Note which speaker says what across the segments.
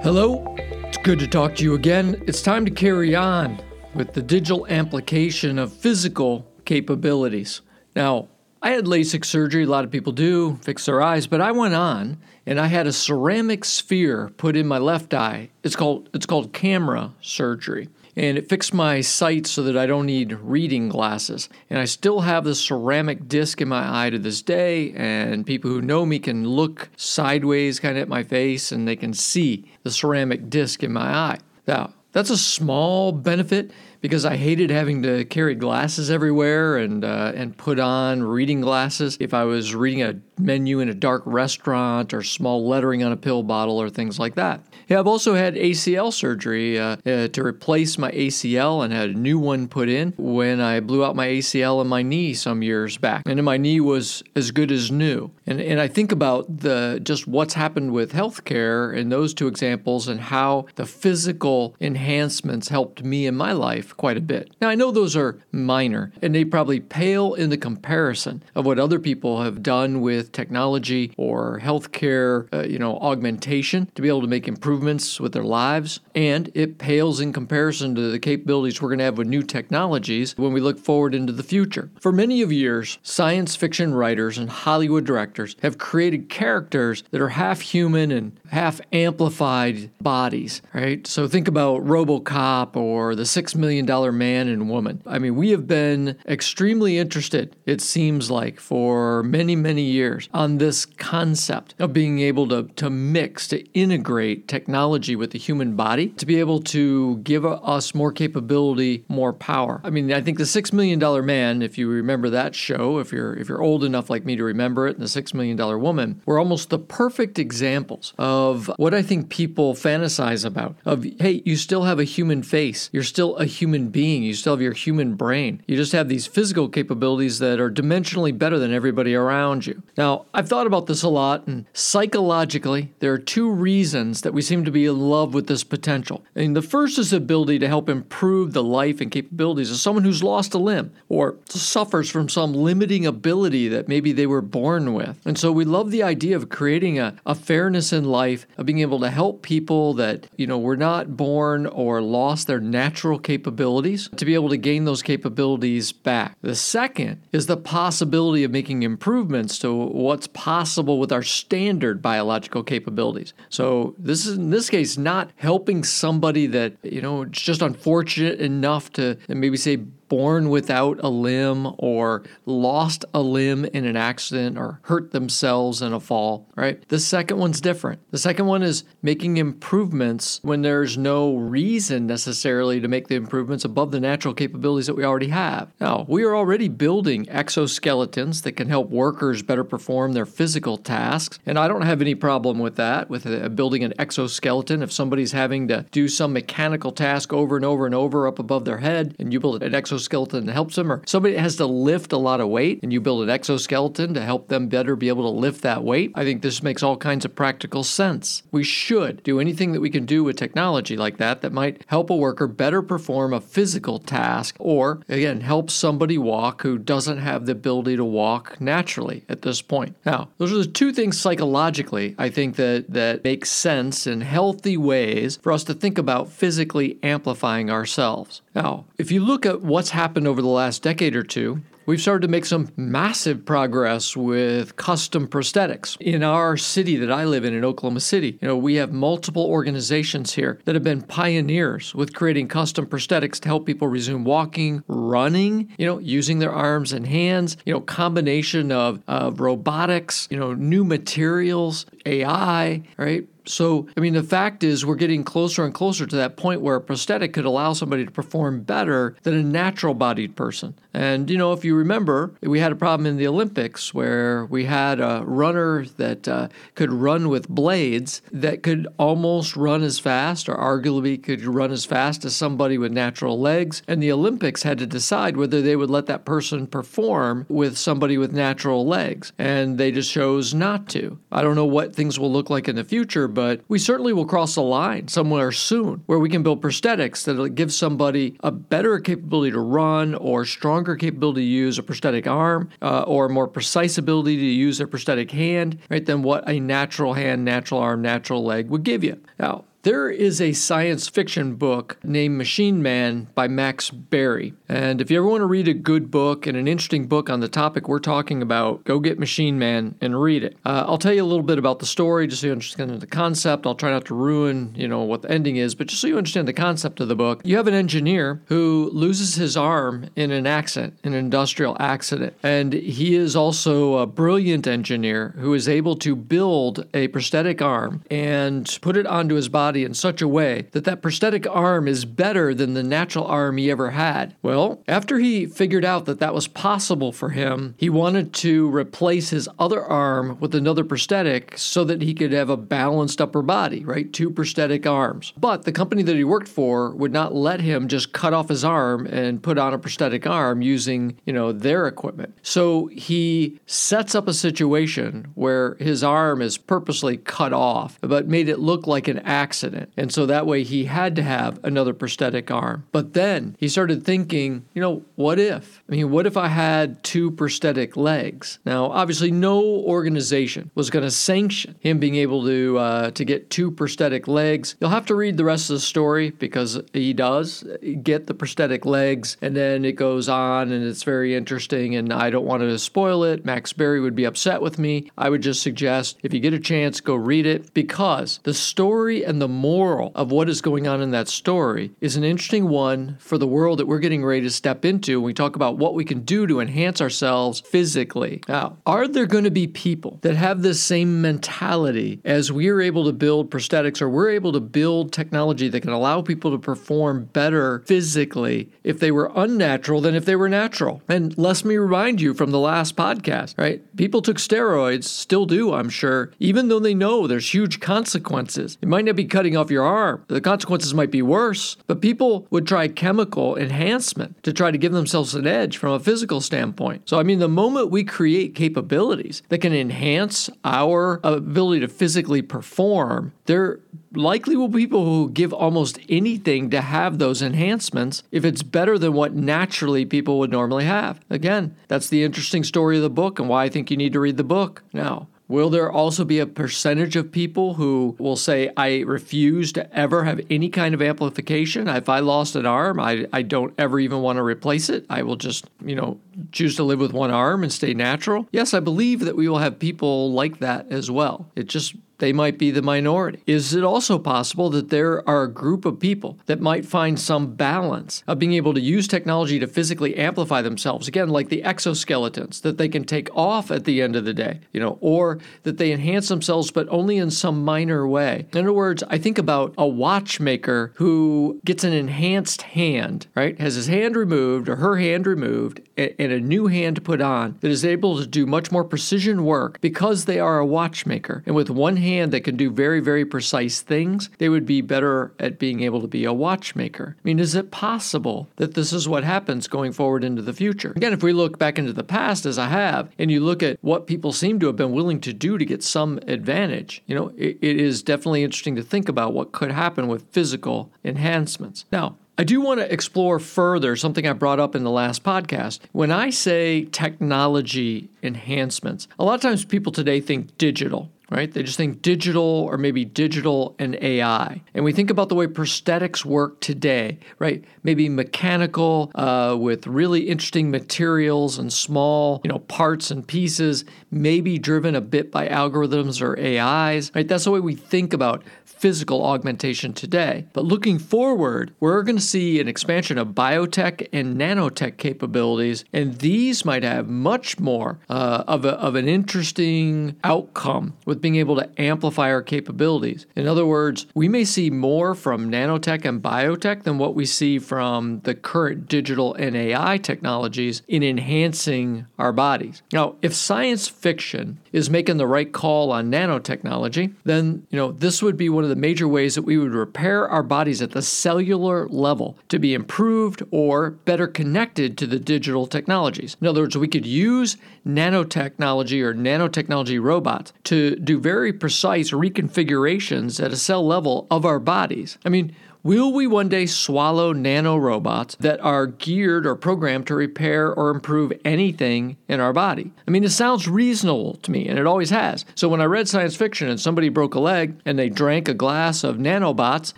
Speaker 1: Hello, it's good to talk to you again. It's time to carry on with the digital application of physical capabilities. Now, I had LASIK surgery, a lot of people do, fix their eyes, but I went on and I had a ceramic sphere put in my left eye. It's called it's called KAMRA surgery and it fixed my sight so that I don't need reading glasses. And I still have the ceramic disc in my eye to this day, and people who know me can look sideways kind of at my face and they can see the ceramic disc in my eye. Now, that's a small benefit because I hated having to carry glasses everywhere and uh, and put on reading glasses if I was reading a menu in a dark restaurant or small lettering on a pill bottle or things like that. Yeah, I've also had ACL surgery uh, uh, to replace my ACL and had a new one put in when I blew out my ACL in my knee some years back. And my knee was as good as new. And, and I think about the just what's happened with healthcare in those two examples and how the physical enhancements helped me in my life quite a bit. Now, I know those are minor and they probably pale in the comparison of what other people have done with technology or healthcare, uh, you know, augmentation to be able to make improvements with their lives, and it pales in comparison to the capabilities we're going to have with new technologies when we look forward into the future. For many of years, science fiction writers and Hollywood directors have created characters that are half human and half amplified bodies, right? So think about Robocop or the Six Million Dollar Man and Woman. I mean, we have been extremely interested, it seems like, for many, many years on this concept of being able to, to mix, to integrate technology with the human body to be able to give us more capability, more power. I mean, I think the Six Million Dollar Man, if you remember that show, if you're if you're old enough like me to remember it, and the Six Million Dollar Woman were almost the perfect examples of what I think people fantasize about. Of hey, you still have a human face, you're still a human being, you still have your human brain. You just have these physical capabilities that are dimensionally better than everybody around you. Now, I've thought about this a lot, and psychologically, there are two reasons that we seem to be in love with this potential. Mean, the first is the ability to help improve the life and capabilities of someone who's lost a limb or suffers from some limiting ability that maybe they were born with. And so we love the idea of creating a, a fairness in life, of being able to help people that, you know, were not born or lost their natural capabilities to be able to gain those capabilities back. The second is the possibility of making improvements to what's possible with our standard biological capabilities. So this is in this case not helping somebody that you know it's just unfortunate enough to maybe say born without a limb or lost a limb in an accident or hurt themselves in a fall, right? The second one's different. The second one is making improvements when there's no reason necessarily to make the improvements above the natural capabilities that we already have. Now, we are already building exoskeletons that can help workers better perform their physical tasks, and I don't have any problem with that, with uh, building an exoskeleton. If somebody's having to do some mechanical task over and over and over up above their head, and you build an exoskeleton exoskeleton that helps them, or somebody has to lift a lot of weight and you build an exoskeleton to help them better be able to lift that weight, I think this makes all kinds of practical sense. We should do anything that we can do with technology like that that might help a worker better perform a physical task or, again, help somebody walk who doesn't have the ability to walk naturally at this point. Now, those are the two things psychologically I think that, that make sense in healthy ways for us to think about physically amplifying ourselves. Now, if you look at what's happened over the last decade or two, we've started to make some massive progress with custom prosthetics. In our city that I live in, in Oklahoma City, you know, we have multiple organizations here that have been pioneers with creating custom prosthetics to help people resume walking, running, you know, using their arms and hands, you know, combination of, of robotics, you know, new materials, AI, right? So, I mean, the fact is, we're getting closer and closer to that point where a prosthetic could allow somebody to perform better than a natural bodied person. And, you know, if you remember, we had a problem in the Olympics where we had a runner that uh, could run with blades that could almost run as fast or arguably could run as fast as somebody with natural legs. And the Olympics had to decide whether they would let that person perform with somebody with natural legs. And they just chose not to. I don't know what things will look like in the future but we certainly will cross a line somewhere soon where we can build prosthetics that give somebody a better capability to run or stronger capability to use a prosthetic arm uh, or more precise ability to use a prosthetic hand, right, than what a natural hand, natural arm, natural leg would give you. Now, there is a science fiction book named Machine Man by Max Barry. And if you ever want to read a good book and an interesting book on the topic we're talking about, go get Machine Man and read it. Uh, I'll tell you a little bit about the story just so you understand the concept. I'll try not to ruin, you know, what the ending is, but just so you understand the concept of the book. You have an engineer who loses his arm in an accident, an industrial accident. And he is also a brilliant engineer who is able to build a prosthetic arm and put it onto his body in such a way that that prosthetic arm is better than the natural arm he ever had. Well, after he figured out that that was possible for him, he wanted to replace his other arm with another prosthetic so that he could have a balanced upper body, right? Two prosthetic arms. But the company that he worked for would not let him just cut off his arm and put on a prosthetic arm using, you know, their equipment. So he sets up a situation where his arm is purposely cut off, but made it look like an accident. And so that way he had to have another prosthetic arm. But then he started thinking, you know, what if? I mean, what if I had two prosthetic legs? Now, obviously, no organization was going to sanction him being able to uh, to get two prosthetic legs. You'll have to read the rest of the story because he does get the prosthetic legs, and then it goes on, and it's very interesting. And I don't want to spoil it. Max Barry would be upset with me. I would just suggest if you get a chance, go read it because the story and the moral of what is going on in that story is an interesting one for the world that we're getting ready to step into when we talk about what we can do to enhance ourselves physically. Now, are there going to be people that have this same mentality as we are able to build prosthetics or we're able to build technology that can allow people to perform better physically if they were unnatural than if they were natural? And let me remind you from the last podcast, right? People took steroids, still do, I'm sure, even though they know there's huge consequences. It might not be cutting off your arm, the consequences might be worse, but people would try chemical enhancement to try to give themselves an edge from a physical standpoint. So, I mean, the moment we create capabilities that can enhance our ability to physically perform, there likely will be people who give almost anything to have those enhancements if it's better than what naturally people would normally have. Again, that's the interesting story of the book and why I think you need to read the book. Now, Will there also be a percentage of people who will say, I refuse to ever have any kind of amplification? If I lost an arm, I, I don't ever even want to replace it. I will just, you know, choose to live with one arm and stay natural. Yes, I believe that we will have people like that as well. It just they might be the minority. Is it also possible that there are a group of people that might find some balance of being able to use technology to physically amplify themselves? Again, like the exoskeletons that they can take off at the end of the day, you know, or that they enhance themselves, but only in some minor way. In other words, I think about a watchmaker who gets an enhanced hand, right? Has his hand removed or her hand removed and a new hand put on that is able to do much more precision work because they are a watchmaker. And with one hand, hand that can do very, very precise things, they would be better at being able to be a watchmaker. I mean, is it possible that this is what happens going forward into the future? Again, if we look back into the past, as I have, and you look at what people seem to have been willing to do to get some advantage, you know, it, it is definitely interesting to think about what could happen with physical enhancements. Now, I do want to explore further something I brought up in the last podcast. When I say technology enhancements, a lot of times people today think digital right? They just think digital or maybe digital and AI. And we think about the way prosthetics work today, right? Maybe mechanical uh, with really interesting materials and small, you know, parts and pieces, maybe driven a bit by algorithms or AIs, right? That's the way we think about physical augmentation today. But looking forward, we're going to see an expansion of biotech and nanotech capabilities, and these might have much more uh, of, a, of an interesting outcome with being able to amplify our capabilities. In other words, we may see more from nanotech and biotech than what we see from the current digital and AI technologies in enhancing our bodies. Now, if science fiction is making the right call on nanotechnology, then you know this would be one of the major ways that we would repair our bodies at the cellular level to be improved or better connected to the digital technologies. In other words, we could use nanotechnology or nanotechnology robots to do very precise reconfigurations at a cell level of our bodies. I mean, Will we one day swallow nanorobots that are geared or programmed to repair or improve anything in our body? I mean, it sounds reasonable to me, and it always has. So when I read science fiction and somebody broke a leg and they drank a glass of nanobots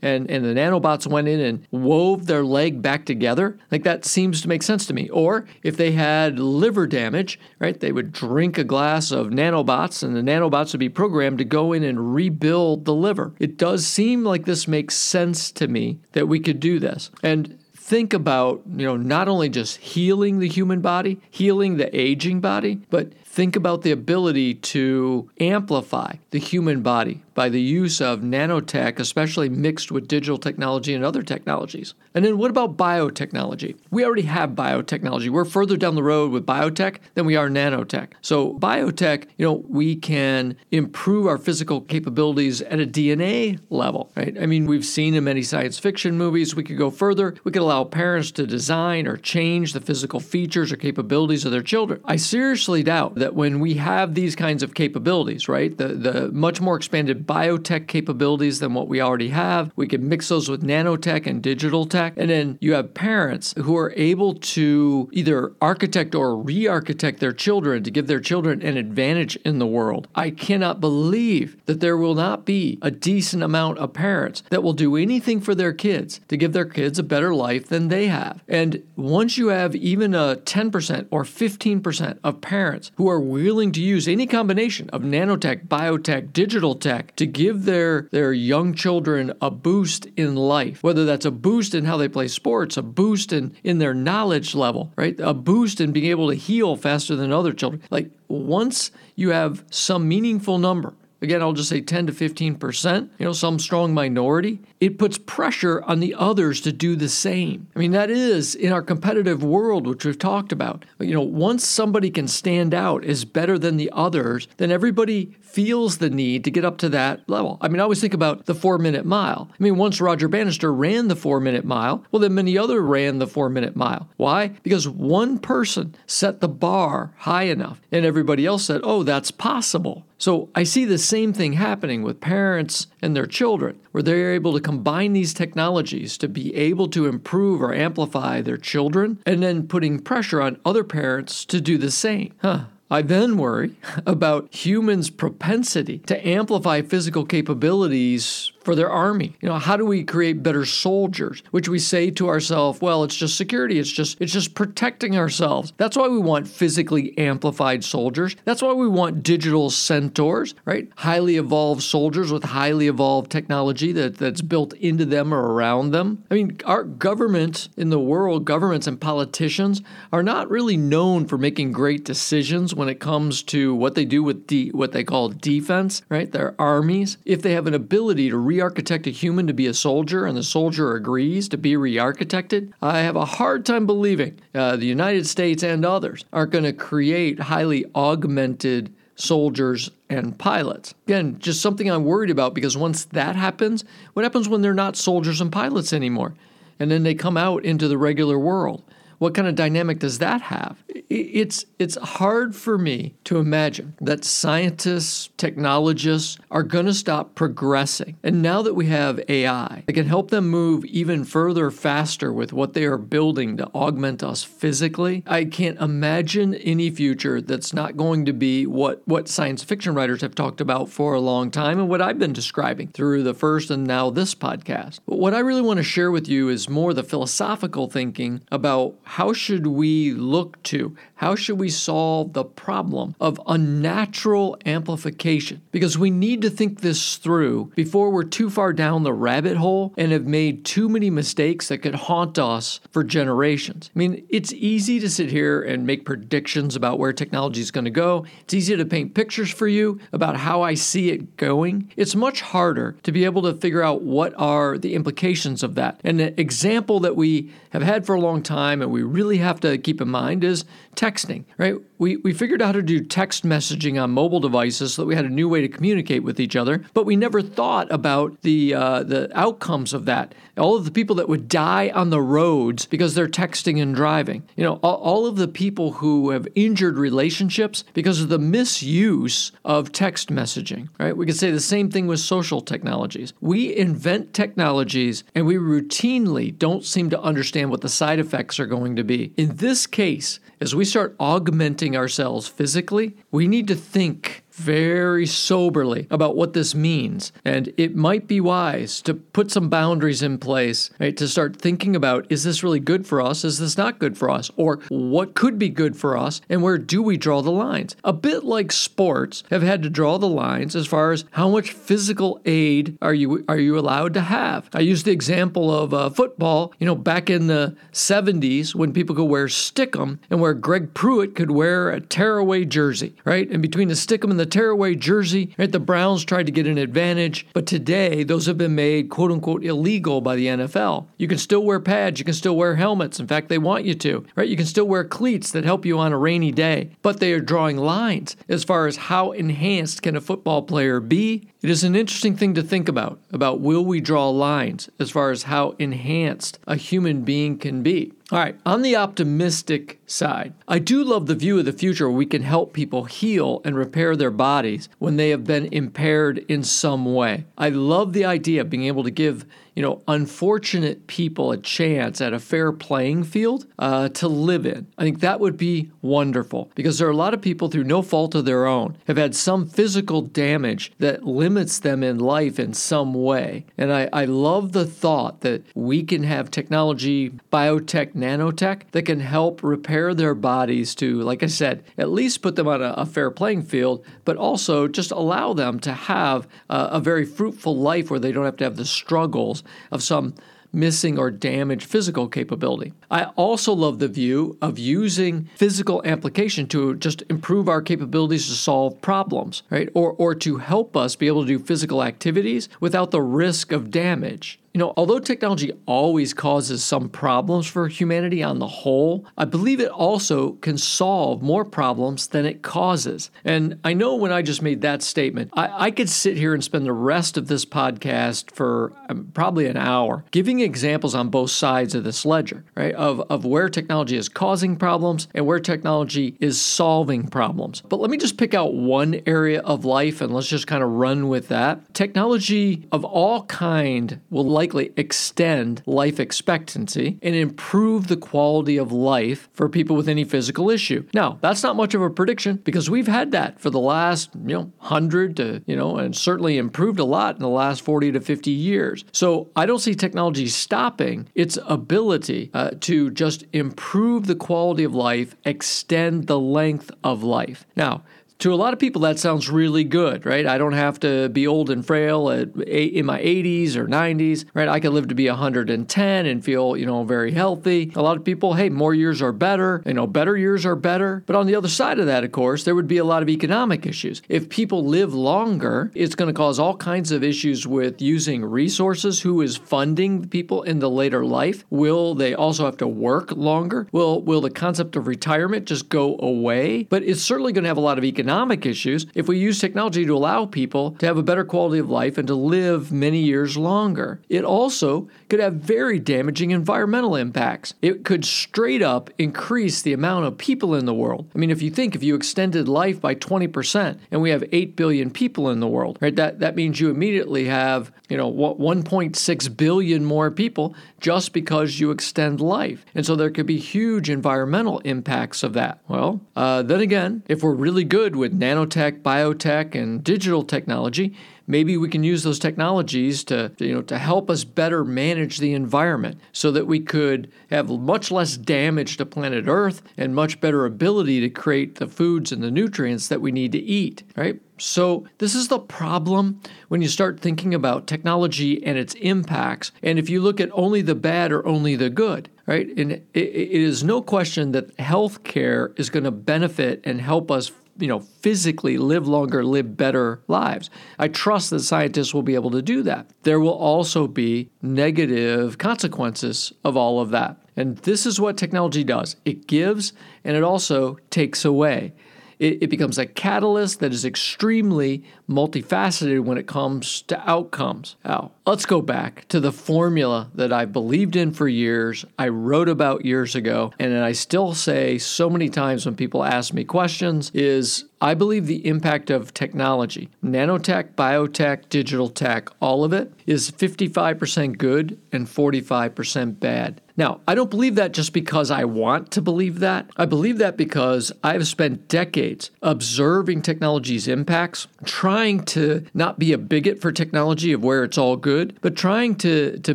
Speaker 1: and, and the nanobots went in and wove their leg back together, like that seems to make sense to me. Or if they had liver damage, right, they would drink a glass of nanobots and the nanobots would be programmed to go in and rebuild the liver. It does seem like this makes sense to me that we could do this. And think about, you know, not only just healing the human body, healing the aging body, but think about the ability to amplify the human body by the use of nanotech, especially mixed with digital technology and other technologies. And then what about biotechnology? We already have biotechnology. We're further down the road with biotech than we are nanotech. So biotech, you know, we can improve our physical capabilities at a DNA level, right? I mean, we've seen in many science fiction movies, we could go further. We could allow parents to design or change the physical features or capabilities of their children. I seriously doubt that when we have these kinds of capabilities, right, the, the much more expanded biotech capabilities than what we already have. We can mix those with nanotech and digital tech. And then you have parents who are able to either architect or re architect their children to give their children an advantage in the world. I cannot believe that there will not be a decent amount of parents that will do anything for their kids to give their kids a better life than they have. And once you have even a 10% or 15% of parents who are willing to use any combination of nanotech, biotech, digital tech to give their their young children a boost in life whether that's a boost in how they play sports a boost in in their knowledge level right? A boost in being able to heal faster than other children. Like once you have some meaningful number again I'll just say 10 to 15%, you know, some strong minority, it puts pressure on the others to do the same. I mean, that is in our competitive world which we've talked about. You know, once somebody can stand out as better than the others, then everybody feels the need to get up to that level. I mean, I always think about the four minute mile. I mean, once Roger Bannister ran the four minute mile, well, then many other ran the four minute mile. Why? Because one person set the bar high enough and everybody else said, oh, that's possible. So I see the same thing happening with parents and their children, where they're able to combine these technologies to be able to improve or amplify their children, and then putting pressure on other parents to do the same. Huh. I then worry about humans' propensity to amplify physical capabilities for their army. You know, how do we create better soldiers? Which we say to ourselves, well, it's just security. It's just it's just protecting ourselves. That's why we want physically amplified soldiers. That's why we want digital centaurs, right? Highly evolved soldiers with highly evolved technology that, that's built into them or around them. I mean, our government in the world, governments and politicians are not really known for making great decisions when it comes to what they do with de- what they call defense, right? Their armies. If they have an ability to re architect a human to be a soldier and the soldier agrees to be re architected, I have a hard time believing uh, the United States and others aren't going to create highly augmented soldiers and pilots. Again, just something I'm worried about because once that happens, what happens when they're not soldiers and pilots anymore? And then they come out into the regular world. What kind of dynamic does that have? It's it's hard for me to imagine that scientists, technologists are going to stop progressing. And now that we have AI, it can help them move even further faster with what they are building to augment us physically. I can't imagine any future that's not going to be what what science fiction writers have talked about for a long time and what I've been describing through the first and now this podcast. But what I really want to share with you is more the philosophical thinking about how should we look to, how should we solve the problem of unnatural amplification? Because we need to think this through before we're too far down the rabbit hole and have made too many mistakes that could haunt us for generations. I mean, it's easy to sit here and make predictions about where technology is going to go. It's easy to paint pictures for you about how I see it going. It's much harder to be able to figure out what are the implications of that. And the example that we have had for a long time and we really have to keep in mind is texting, right? We, we figured out how to do text messaging on mobile devices so that we had a new way to communicate with each other, but we never thought about the, uh, the outcomes of that. All of the people that would die on the roads because they're texting and driving. You know, all, all of the people who have injured relationships because of the misuse of text messaging, right? We could say the same thing with social technologies. We invent technologies and we routinely don't seem to understand what the side effects are going to be. In this case, as we start augmenting ourselves physically, we need to think very soberly about what this means. And it might be wise to put some boundaries in place, right? To start thinking about is this really good for us? Is this not good for us? Or what could be good for us? And where do we draw the lines? A bit like sports have had to draw the lines as far as how much physical aid are you are you allowed to have. I use the example of uh, football, you know, back in the 70s when people could wear stickum and where Greg Pruitt could wear a tearaway jersey, right? And between the stickum and the the tearaway jersey, right? The Browns tried to get an advantage, but today those have been made quote unquote illegal by the NFL. You can still wear pads, you can still wear helmets. In fact, they want you to, right? You can still wear cleats that help you on a rainy day, but they are drawing lines as far as how enhanced can a football player be. It is an interesting thing to think about about will we draw lines as far as how enhanced a human being can be. All right, on the optimistic side, I do love the view of the future where we can help people heal and repair their bodies when they have been impaired in some way. I love the idea of being able to give you know, unfortunate people a chance at a fair playing field uh, to live in. I think that would be wonderful because there are a lot of people through no fault of their own have had some physical damage that limits them in life in some way. And I, I love the thought that we can have technology, biotech, nanotech that can help repair their bodies to, like I said, at least put them on a, a fair playing field, but also just allow them to have a, a very fruitful life where they don't have to have the struggles of some missing or damaged physical capability. I also love the view of using physical application to just improve our capabilities to solve problems, right? Or or to help us be able to do physical activities without the risk of damage. You know, although technology always causes some problems for humanity on the whole, I believe it also can solve more problems than it causes. And I know when I just made that statement, I, I could sit here and spend the rest of this podcast for um, probably an hour giving examples on both sides of this ledger, right? Of, of where technology is causing problems and where technology is solving problems. But let me just pick out one area of life and let's just kind of run with that. Technology of all kind will likely likely extend life expectancy and improve the quality of life for people with any physical issue. Now, that's not much of a prediction because we've had that for the last, you know, 100 to, you know, and certainly improved a lot in the last 40 to 50 years. So I don't see technology stopping its ability uh, to just improve the quality of life, extend the length of life. Now, to a lot of people that sounds really good right? I don't have to be old and frail at, in my 80s or 90s right? I can live to be 110 and feel you know very healthy. A lot of people hey more years are better you know better years are better. But on the other side of that of course there would be a lot of economic issues. If people live longer it's going to cause all kinds of issues with using resources. Who is funding people in the later life? Will they also have to work longer? Will will the concept of retirement just go away? But it's certainly going to have a lot of economic economic issues if we use technology to allow people to have a better quality of life and to live many years longer. It also could have very damaging environmental impacts. It could straight up increase the amount of people in the world. I mean, if you think if you extended life by 20% and we have 8 billion people in the world, right? That that means you immediately have, you know, what 1.6 billion more people just because you extend life. And so there could be huge environmental impacts of that. Well, uh, then again, if we're really good with nanotech, biotech, and digital technology, maybe we can use those technologies to, you know to help us better manage the environment so that we could have much less damage to planet Earth and much better ability to create the foods and the nutrients that we need to eat, right? So, this is the problem when you start thinking about technology and its impacts. And if you look at only the bad or only the good, right? And it, it is no question that healthcare is going to benefit and help us you know, physically live longer, live better lives. I trust that scientists will be able to do that. There will also be negative consequences of all of that. And this is what technology does it gives and it also takes away. It, it becomes a catalyst that is extremely multifaceted when it comes to outcomes. Now, let's go back to the formula that I believed in for years, I wrote about years ago, and I still say so many times when people ask me questions is I believe the impact of technology, nanotech, biotech, digital tech, all of it is 55% good and 45% bad. Now, I don't believe that just because I want to believe that. I believe that because I've spent decades observing technology's impacts, trying to not be a bigot for technology of where it's all good, but trying to, to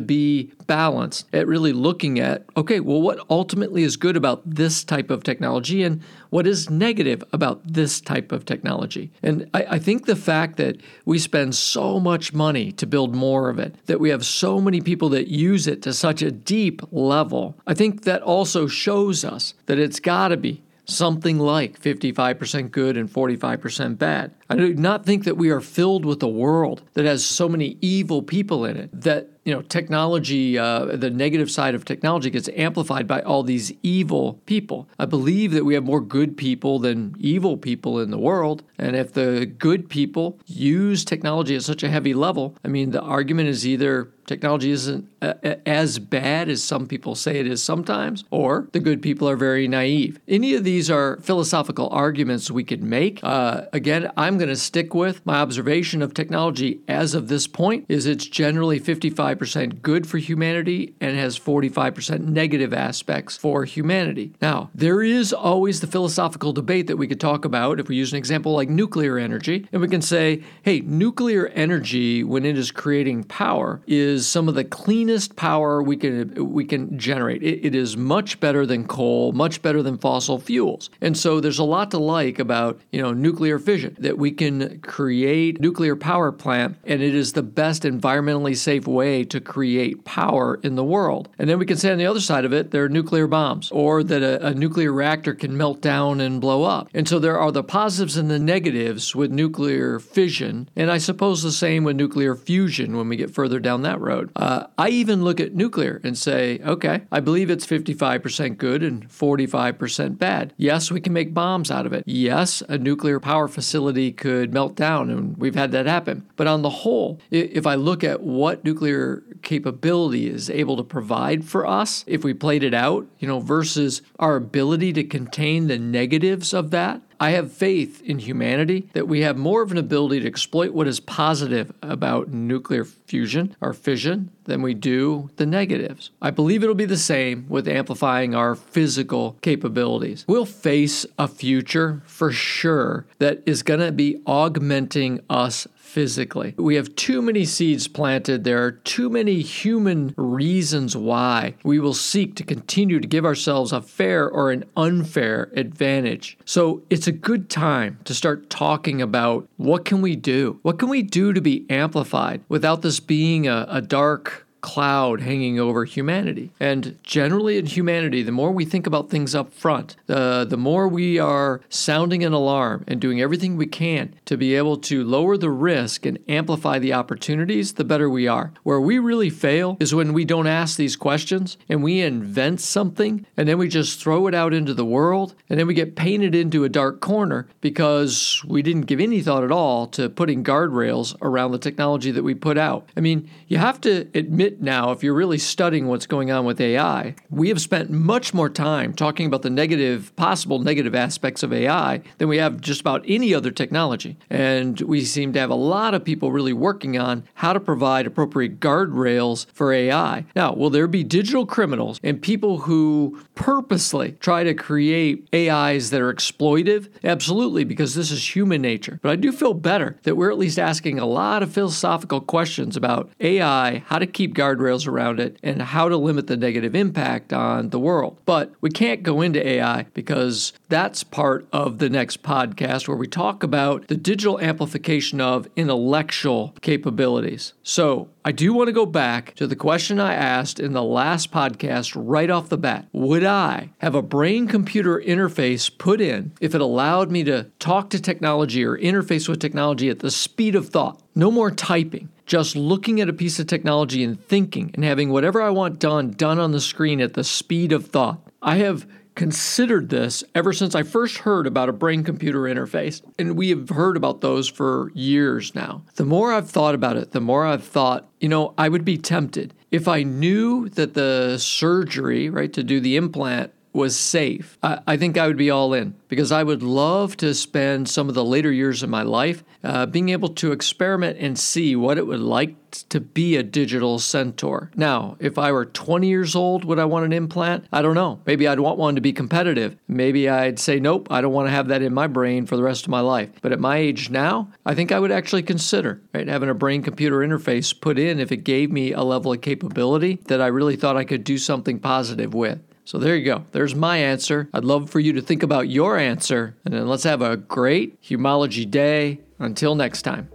Speaker 1: be balanced at really looking at okay, well, what ultimately is good about this type of technology and what is negative about this type of technology. And I, I, think the fact that we spend so much money to build more of it, that we have so many people that use it to such a deep level, I think that also shows us that it's got to be something like 55% good and 45% bad. I do not think that we are filled with a world that has so many evil people in it that you know technology uh, the negative side of technology gets amplified by all these evil people i believe that we have more good people than evil people in the world and if the good people use technology at such a heavy level i mean the argument is either technology isn't as bad as some people say it is sometimes, or the good people are very naive. Any of these are philosophical arguments we could make. Uh, again, I'm going to stick with my observation of technology as of this point is it's generally 55% good for humanity and has 45% negative aspects for humanity. Now, there is always the philosophical debate that we could talk about if we use an example like nuclear energy, and we can say, hey, nuclear energy, when it is creating power, is is some of the cleanest power we can we can generate. It, it is much better than coal, much better than fossil fuels. And so there's a lot to like about, you know, nuclear fission that we can create nuclear power plant and it is the best environmentally safe way to create power in the world. And then we can say on the other side of it there are nuclear bombs or that a, a nuclear reactor can melt down and blow up. And so there are the positives and the negatives with nuclear fission and I suppose the same with nuclear fusion when we get further down that road road. Uh, I even look at nuclear and say, okay, I believe it's 55% good and 45% bad. Yes, we can make bombs out of it. Yes, a nuclear power facility could melt down, and we've had that happen. But on the whole, if I look at what nuclear capability is able to provide for us, if we played it out, you know, versus our ability to contain the negatives of that, I have faith in humanity that we have more of an ability to exploit what is positive about nuclear fusion or fission than we do the negatives. I believe it'll be the same with amplifying our physical capabilities. We'll face a future for sure that is going to be augmenting us physically. We have too many seeds planted. There are too many human reasons why we will seek to continue to give ourselves a fair or an unfair advantage. So it's a good time to start talking about what can we do? What can we do to be amplified without this being a, a dark cloud hanging over humanity. And generally in humanity, the more we think about things up front, the, the more we are sounding an alarm and doing everything we can to be able to lower the risk and amplify the opportunities, the better we are. Where we really fail is when we don't ask these questions and we invent something and then we just throw it out into the world and then we get painted into a dark corner because we didn't give any thought at all to putting guardrails around the technology that we put out. I mean, you have to admit now, if you're really studying what's going on with AI, we have spent much more time talking about the negative, possible negative aspects of AI than we have just about any other technology. And we seem to have a lot of people really working on how to provide appropriate guardrails for AI. Now, will there be digital criminals and people who purposely try to create AIs that are exploitive? Absolutely, because this is human nature. But I do feel better that we're at least asking a lot of philosophical questions about AI, how to keep guardrails around it, and how to limit the negative impact on the world. But we can't go into AI because that's part of the next podcast where we talk about the digital amplification of intellectual capabilities. So I do want to go back to the question I asked in the last podcast right off the bat. Would I have a brain computer interface put in if it allowed me to talk to technology or interface with technology at the speed of thought? No more typing just looking at a piece of technology and thinking and having whatever I want done done on the screen at the speed of thought. I have considered this ever since I first heard about a brain computer interface, and we have heard about those for years now. The more I've thought about it, the more I've thought, you know, I would be tempted. If I knew that the surgery, right, to do the implant was safe, I, I, think I would be all in because I would love to spend some of the later years of my life uh, being able to experiment and see what it would like to be a digital centaur. Now, if I were 20 years old, would I want an implant? I don't know. Maybe I'd want one to be competitive. Maybe I'd say, nope, I don't want to have that in my brain for the rest of my life. But at my age now, I think I would actually consider right, having a brain computer interface put in if it gave me a level of capability that I really thought I could do something positive with. So there you go. There's my answer. I'd love for you to think about your answer, and then let's have a great Humology day. Until next time.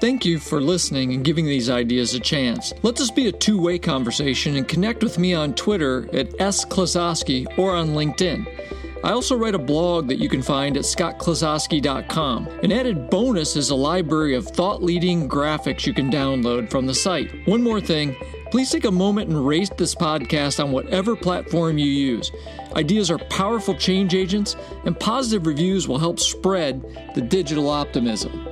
Speaker 1: Thank you for listening and giving these ideas a chance. Let this be a two way conversation and connect with me on Twitter at S. sklososky or on LinkedIn. I also write a blog that you can find at scottklososky.com. An added bonus is a library of thought leading graphics you can download from the site. One more thing please take a moment and rate this podcast on whatever platform you use. Ideas are powerful change agents, and positive reviews will help spread the digital optimism.